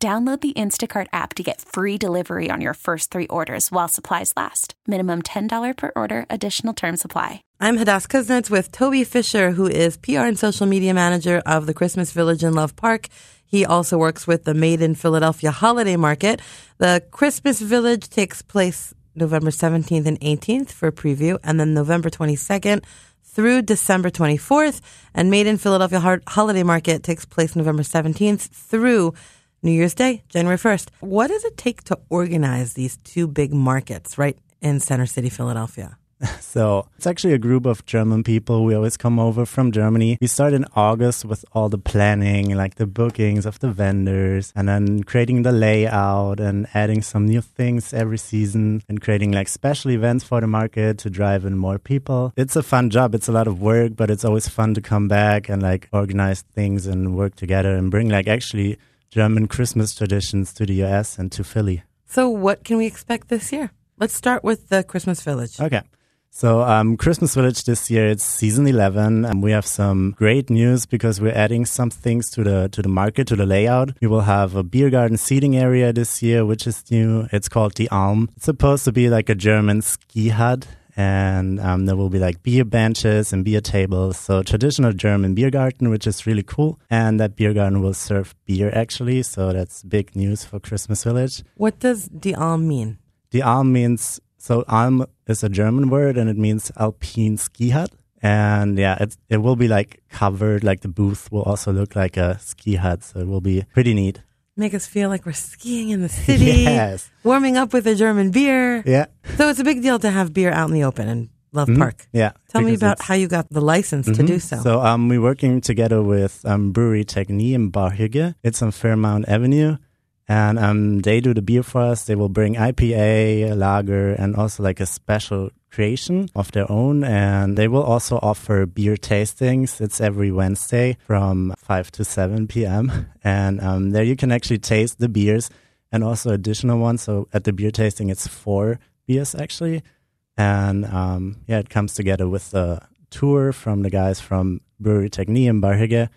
Download the Instacart app to get free delivery on your first three orders while supplies last. Minimum $10 per order, additional term supply. I'm Hadas Kuznits with Toby Fisher, who is PR and social media manager of the Christmas Village in Love Park. He also works with the Made in Philadelphia Holiday Market. The Christmas Village takes place November 17th and 18th for preview, and then November 22nd through December 24th. And Made in Philadelphia Holiday Market takes place November 17th through New Year's Day, January 1st. What does it take to organize these two big markets right in Center City, Philadelphia? So it's actually a group of German people. We always come over from Germany. We start in August with all the planning, like the bookings of the vendors, and then creating the layout and adding some new things every season and creating like special events for the market to drive in more people. It's a fun job. It's a lot of work, but it's always fun to come back and like organize things and work together and bring like actually German Christmas traditions to the US and to Philly. So, what can we expect this year? Let's start with the Christmas Village. Okay. So, um, Christmas Village this year, it's season 11, and we have some great news because we're adding some things to the, to the market, to the layout. We will have a beer garden seating area this year, which is new. It's called the Alm. It's supposed to be like a German ski hut and um, there will be like beer benches and beer tables. So traditional German beer garden, which is really cool. And that beer garden will serve beer actually. So that's big news for Christmas Village. What does die Alm mean? Die Alm means so Alm is a German word and it means alpine ski hut. And yeah, it it will be like covered, like the booth will also look like a ski hut. So it will be pretty neat make us feel like we're skiing in the city, yes. warming up with a German beer. Yeah. So it's a big deal to have beer out in the open and Love mm-hmm. Park. Yeah. Tell me about how you got the license mm-hmm. to do so. So um, we're working together with um, Brewery Techné in Bar It's on Fairmount Avenue. And um, they do the beer for us. They will bring IPA, lager, and also like a special creation of their own. And they will also offer beer tastings. It's every Wednesday from 5 to 7 p.m. And um, there you can actually taste the beers and also additional ones. So at the beer tasting, it's four beers actually. And um, yeah, it comes together with a tour from the guys from Brewery Techné in Bar Hygge.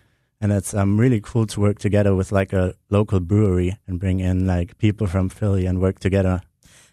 And it's um, really cool to work together with like a local brewery and bring in like people from Philly and work together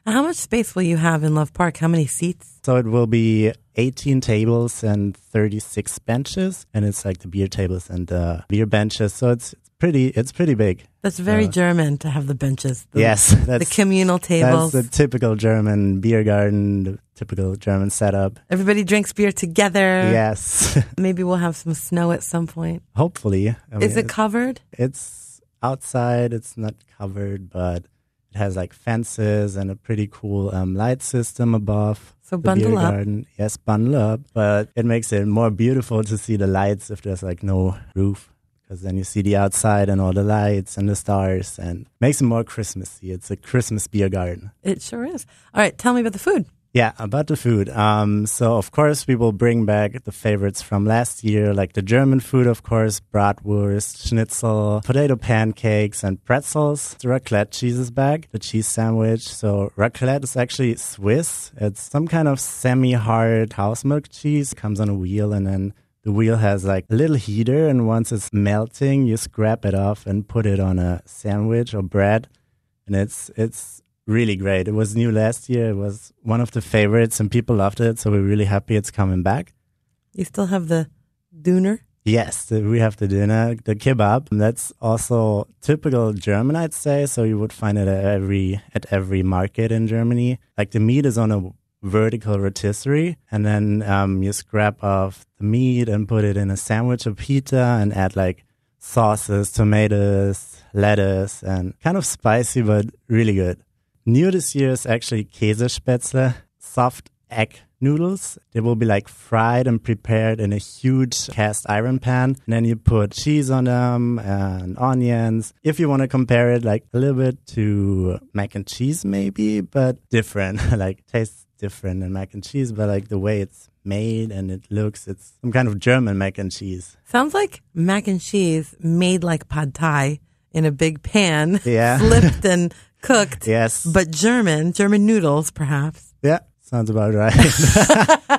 how much space will you have in Love Park? How many seats? So it will be 18 tables and 36 benches, and it's like the beer tables and the beer benches. So it's pretty, it's pretty big. That's very German to have the benches. The, yes, the communal tables. That's the typical German beer garden, typical German setup. Everybody drinks beer together. Yes. Maybe we'll have some snow at some point. Hopefully. I mean, Is it covered? It's outside. It's not covered, but it has like fences and a pretty cool um, light system above. So bundle up. Garden. Yes, bundle up. But it makes it more beautiful to see the lights if there's like no roof. Because then you see the outside and all the lights and the stars and makes it more Christmassy. It's a Christmas beer garden. It sure is. All right, tell me about the food. Yeah, about the food. Um, so of course we will bring back the favorites from last year, like the German food, of course, bratwurst, schnitzel, potato pancakes, and pretzels. The raclette cheese is back, the cheese sandwich. So raclette is actually Swiss. It's some kind of semi-hard cow's milk cheese. It comes on a wheel, and then the wheel has like a little heater, and once it's melting, you scrape it off and put it on a sandwich or bread, and it's it's really great. It was new last year. It was one of the favorites, and people loved it. So we're really happy it's coming back. You still have the döner? Yes, we have the döner, the kebab. That's also typical German, I'd say. So you would find it at every at every market in Germany. Like the meat is on a vertical rotisserie, and then um, you scrap off the meat and put it in a sandwich or pita, and add like sauces, tomatoes, lettuce, and kind of spicy but really good. New this year is actually Käsespätzle, soft egg noodles. They will be like fried and prepared in a huge cast iron pan. And then you put cheese on them and onions. If you want to compare it like a little bit to mac and cheese, maybe, but different, like tastes different than mac and cheese, but like the way it's made and it looks, it's some kind of German mac and cheese. Sounds like mac and cheese made like pad thai in a big pan, Yeah. flipped and cooked. Yes. But German, German noodles, perhaps. yeah, sounds about right.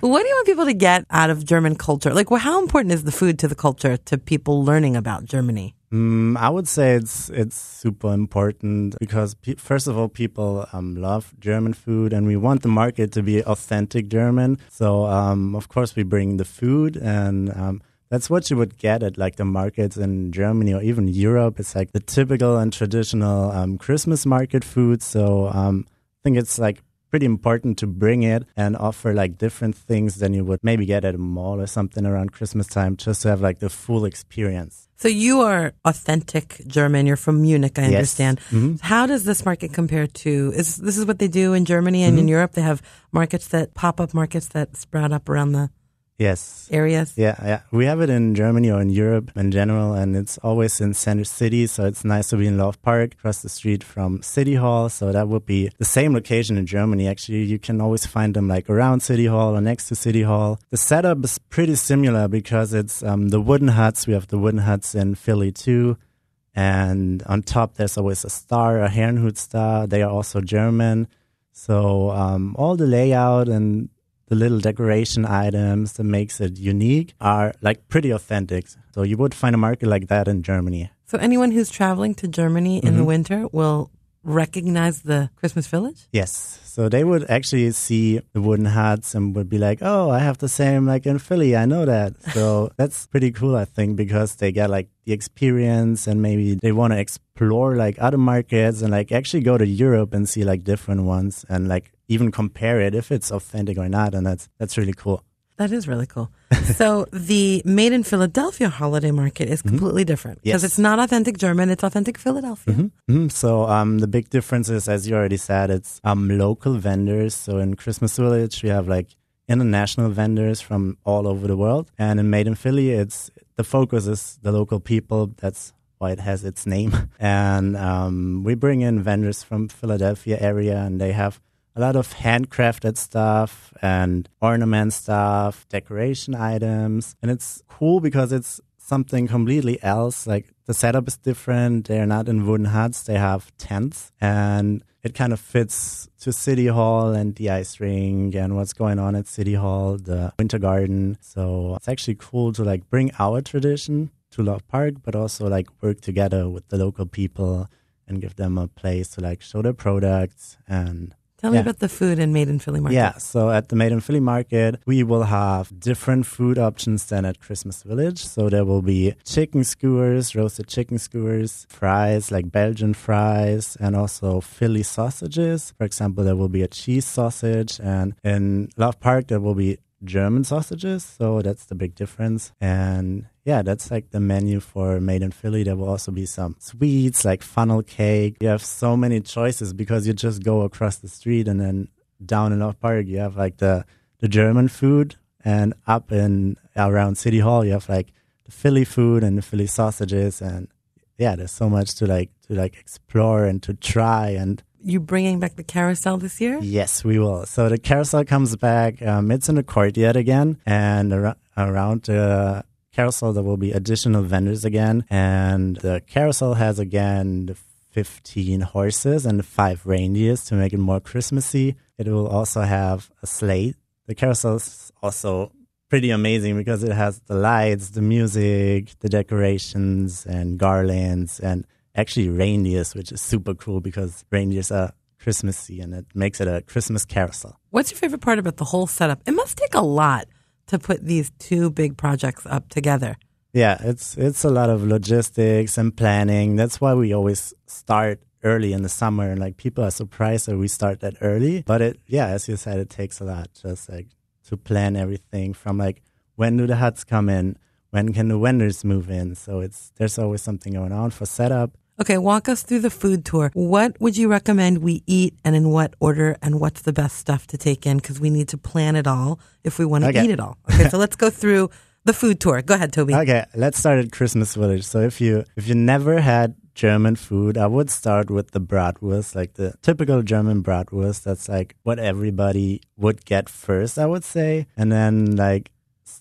What do you want people to get out of German culture? Like, well, how important is the food to the culture to people learning about Germany? Mm, I would say it's it's super important because pe- first of all, people um, love German food, and we want the market to be authentic German. So um, of course, we bring the food, and um, that's what you would get at like the markets in Germany or even Europe. It's like the typical and traditional um, Christmas market food. So um, I think it's like pretty important to bring it and offer like different things than you would maybe get at a mall or something around Christmas time, just to have like the full experience. So you are authentic German. You're from Munich, I Yes. understand. Mhm. How does this market compare to? Is this is what they do in Germany and Mm-hmm. in Europe? They have markets that pop up markets that sprout up around the Yes. areas. Yeah, yeah. We have it in Germany or in Europe in general, and it's always in center city. So it's nice to be in Love Park, across the street from City Hall. So that would be the same location in Germany. Actually, you can always find them like around City Hall or next to City Hall. The setup is pretty similar because it's um, the wooden huts. We have the wooden huts in Philly too. And on top, there's always a star, a Herrnhut star. They are also German. So um, all the layout and the little decoration items that makes it unique are like pretty authentic. So you would find a market like that in Germany. So anyone who's traveling to Germany in the mm-hmm. winter will recognize the Christmas village? Yes. So they would actually see the wooden huts and would be like, "Oh, I have the same like in Philly. I know that." So that's pretty cool, I think, because they get like the experience and maybe they want to explore like other markets and like actually go to Europe and see like different ones and like even compare it if it's authentic or not. And that's that's really cool. That is really cool. so the Made in Philadelphia holiday market is completely different because Mm-hmm. Yes. it's not authentic German; it's authentic Philadelphia. Mhm. So um, the big difference is, as you already said, it's um, local vendors. So in Christmas Village, we have like international vendors from all over the world, and in Made in Philly, it's the focus is the local people. That's why it has its name. And um, we bring in vendors from Philadelphia area, and they have a lot of handcrafted stuff and ornament stuff, decoration items, and it's cool because it's something completely else. Like the setup is different. They're not in wooden huts. They have tents and it kind of fits to City Hall and the ice rink and what's going on at City Hall, the winter garden. So it's actually cool to like bring our tradition to Love Park, but also like work together with the local people and give them a place to like show their products and Tell me Yeah. about the food in Made in Philly market. yeah, so at the Made in Philly market, we will have different food options than at Christmas Village. So there will be chicken skewers, roasted chicken skewers, fries like Belgian fries, and also Philly sausages. For example, there will be a cheese sausage, and in Love Park, there will be German sausages. So that's the big difference. And yeah, that's like the menu for Made in Philly. There will also be some sweets like funnel cake. You have so many choices because you just go across the street and then down in Love Park, you have like the, the German food. And up in around City Hall, you have like the Philly food and the Philly sausages. And yeah, there's so much to like, to like explore and to try. And You bringing back the carousel this year? Yes, we will. So the carousel comes back. Um, it's in the courtyard again, and ar- around the carousel there will be additional vendors again. And the carousel has again the 15 horses and five reindeers to make it more Christmassy. It will also have a sleigh. The carousel is also pretty amazing because it has the lights, the music, the decorations, and garlands, and actually reindeers, which is super cool because reindeers are Christmassy and it makes it a Christmas carousel. What's your favorite part about the whole setup? It must take a lot to put these two big projects up together. Yeah, it's it's a lot of logistics and planning. That's why we always start early in the summer and like people are surprised that we start that early. But it yeah, as you said, it takes a lot just like to plan everything from like when do the huts come in, when can the vendors move in. So it's there's always something going on for setup. Okay, walk us through the food tour. What would you recommend we eat and in what order and what's the best stuff to take in? Because we need to plan it all if we want to Okay. eat it all. Okay, so let's go through the food tour. Go ahead, Toby. Okay, let's start at Christmas Village. So if you if you never had German food, I would start with the bratwurst, like the typical German bratwurst. That's like what everybody would get first, I would say, and then like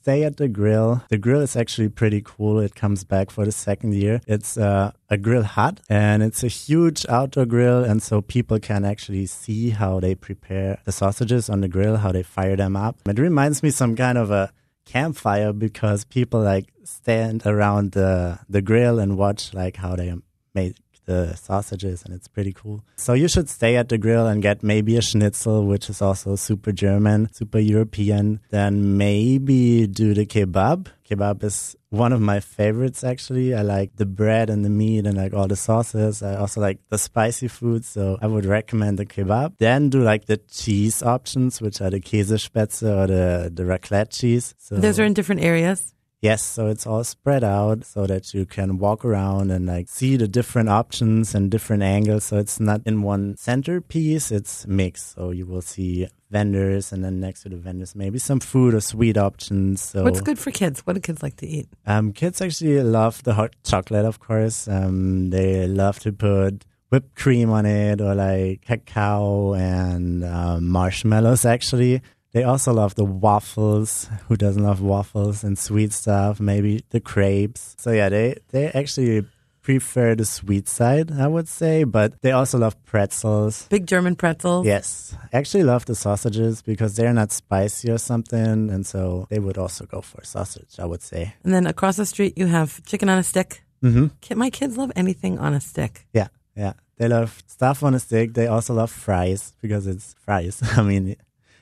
stay at the grill. The grill is actually pretty cool. It comes back for the second year. It's uh, a grill hut and it's a huge outdoor grill. And so people can actually see how they prepare the sausages on the grill, how they fire them up. It reminds me some kind of a campfire because people like stand around the, the grill and watch like how they make the sausages and it's pretty cool. So you should stay at the grill and get maybe a schnitzel, which is also super German, super European. Then maybe do the kebab. Kebab is one of my favorites actually. I like the bread and the meat and like all the sauces. I also like the spicy food, so I would recommend the kebab. Then do like the cheese options, which are the Käsespätzle or the the raclette cheese. So Those are in different areas. Yes, so it's all spread out so that you can walk around and like see the different options and different angles. So it's not in one centerpiece, it's mixed. So you will see vendors and then next to the vendors maybe some food or sweet options. So What's good for kids? What do kids like to eat? um, kids actually love the hot chocolate, of course. Um, they love to put whipped cream on it or like cacao and um, marshmallows, actually. They also love the waffles. Who doesn't love waffles and sweet stuff? Maybe the crepes. So yeah, they, they actually prefer the sweet side, I would say, but they also love pretzels. Big German pretzels. Yes, I actually love the sausages because they're not spicy or something, and so they would also go for sausage, I would say. And then across the street, you have chicken on a stick. Mm-hmm. My kids love anything on a stick. Yeah, yeah. They love stuff on a stick. They also love fries because it's fries. I mean,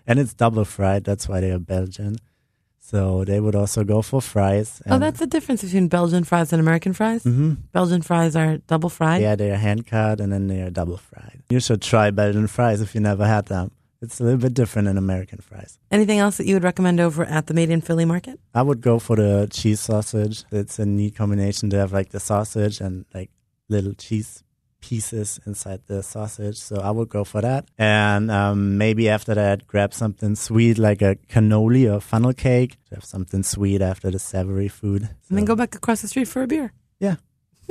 and it's double fried. That's why they are Belgian. So they would also go for fries. Oh, that's the difference between Belgian fries and American fries. hmm Belgian fries are double fried. Yeah, they are hand cut and then they are double fried. You should try Belgian fries if you never had them. It's a little bit different than American fries. Anything else that you would recommend over at the Made in Philly market? I would go for the cheese sausage. It's a neat combination to have like the sausage and like little cheese pieces inside the sausage. So I would go for that. And um, maybe after that, grab something sweet like a cannoli or funnel cake. Have something sweet after the savory food. And then go back across the street for a beer. Yeah.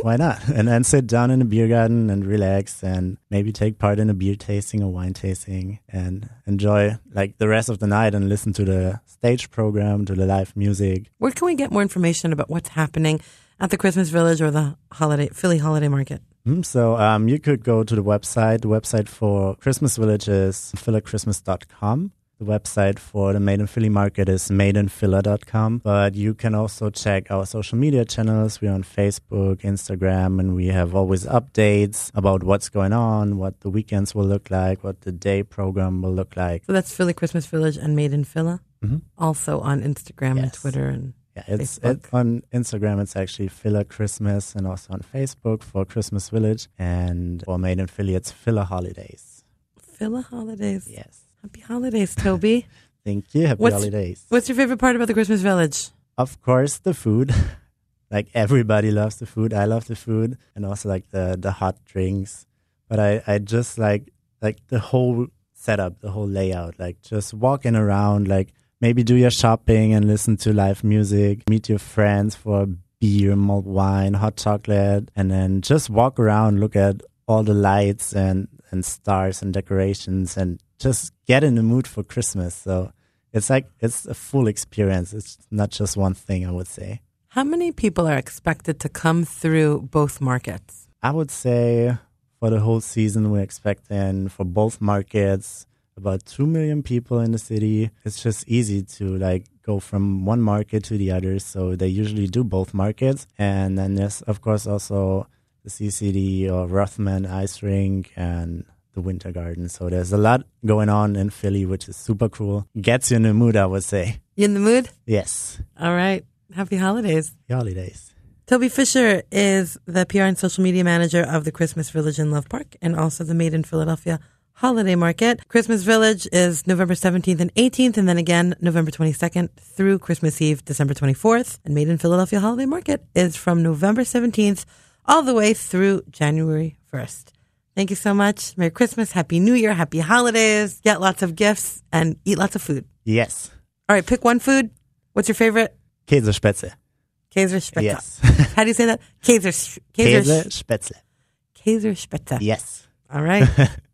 Why not? And then sit down in a beer garden and relax and maybe take part in a beer tasting or wine tasting and enjoy like the rest of the night and listen to the stage program, to the live music. Where can we get more information about what's happening at the Christmas Village or the holiday Philly Holiday Market? Mm, So um, you could go to the website. The website for Christmas Village is philachristmas.com. The website for the Made in Philly market is madeinphila.com. But you can also check our social media channels. We're on Facebook, Instagram, and we have always updates about what's going on, what the weekends will look like, what the day program will look like. So that's Philly Christmas Village and Made in Phila. Mhm. Also on Instagram and Twitter and Yeah, it's it, on Instagram. It's actually Phila Christmas, and also on Facebook for Christmas Village, and for Made in Philly, it's Phila Holidays. Phila Holidays. Yes. Happy holidays, Toby. Thank you. Happy What's- holidays. What's your favorite part about the Christmas Village? Of course, the food. like everybody loves the food. I love the food, and also like the the hot drinks. But I I just like like the whole setup, the whole layout. Like just walking around, like maybe do your shopping and listen to live music, meet your friends for beer, mulled wine, hot chocolate, and then just walk around, look at all the lights and and stars and decorations, and just get in the mood for Christmas. So it's like it's a full experience. It's not just one thing, I would say. How many people are expected to come through both markets? I would say for the whole season, we're expecting for both markets about 2 million people in the city. It's just easy to like go from one market to the other. So they usually do both markets. And then there's, of course, also the CCD or Rothman Ice Rink and the Winter Garden. So there's a lot going on in Philly, which is super cool. Gets you in the mood, I would say. You in the mood? Yes. All right. Happy holidays. The holidays. Toby Fisher is the PR and social media manager of the Christmas Village in Love Park and also the Made in Philadelphia Holiday Market. Christmas Village is November 17th and 18th, and then again November 22nd through Christmas Eve, December 24th. And Made in Philadelphia Holiday Market is from November 17th all the way through January 1st. Thank you so much. Merry Christmas, Happy New Year, Happy Holidays. Get lots of gifts and eat lots of food. Yes. All right, pick one food. What's your favorite? Käsespätzle. Käsespätzle. Yes. How do you say that? Käser, Käsespätzle. Käsespätzle. Yes. All right.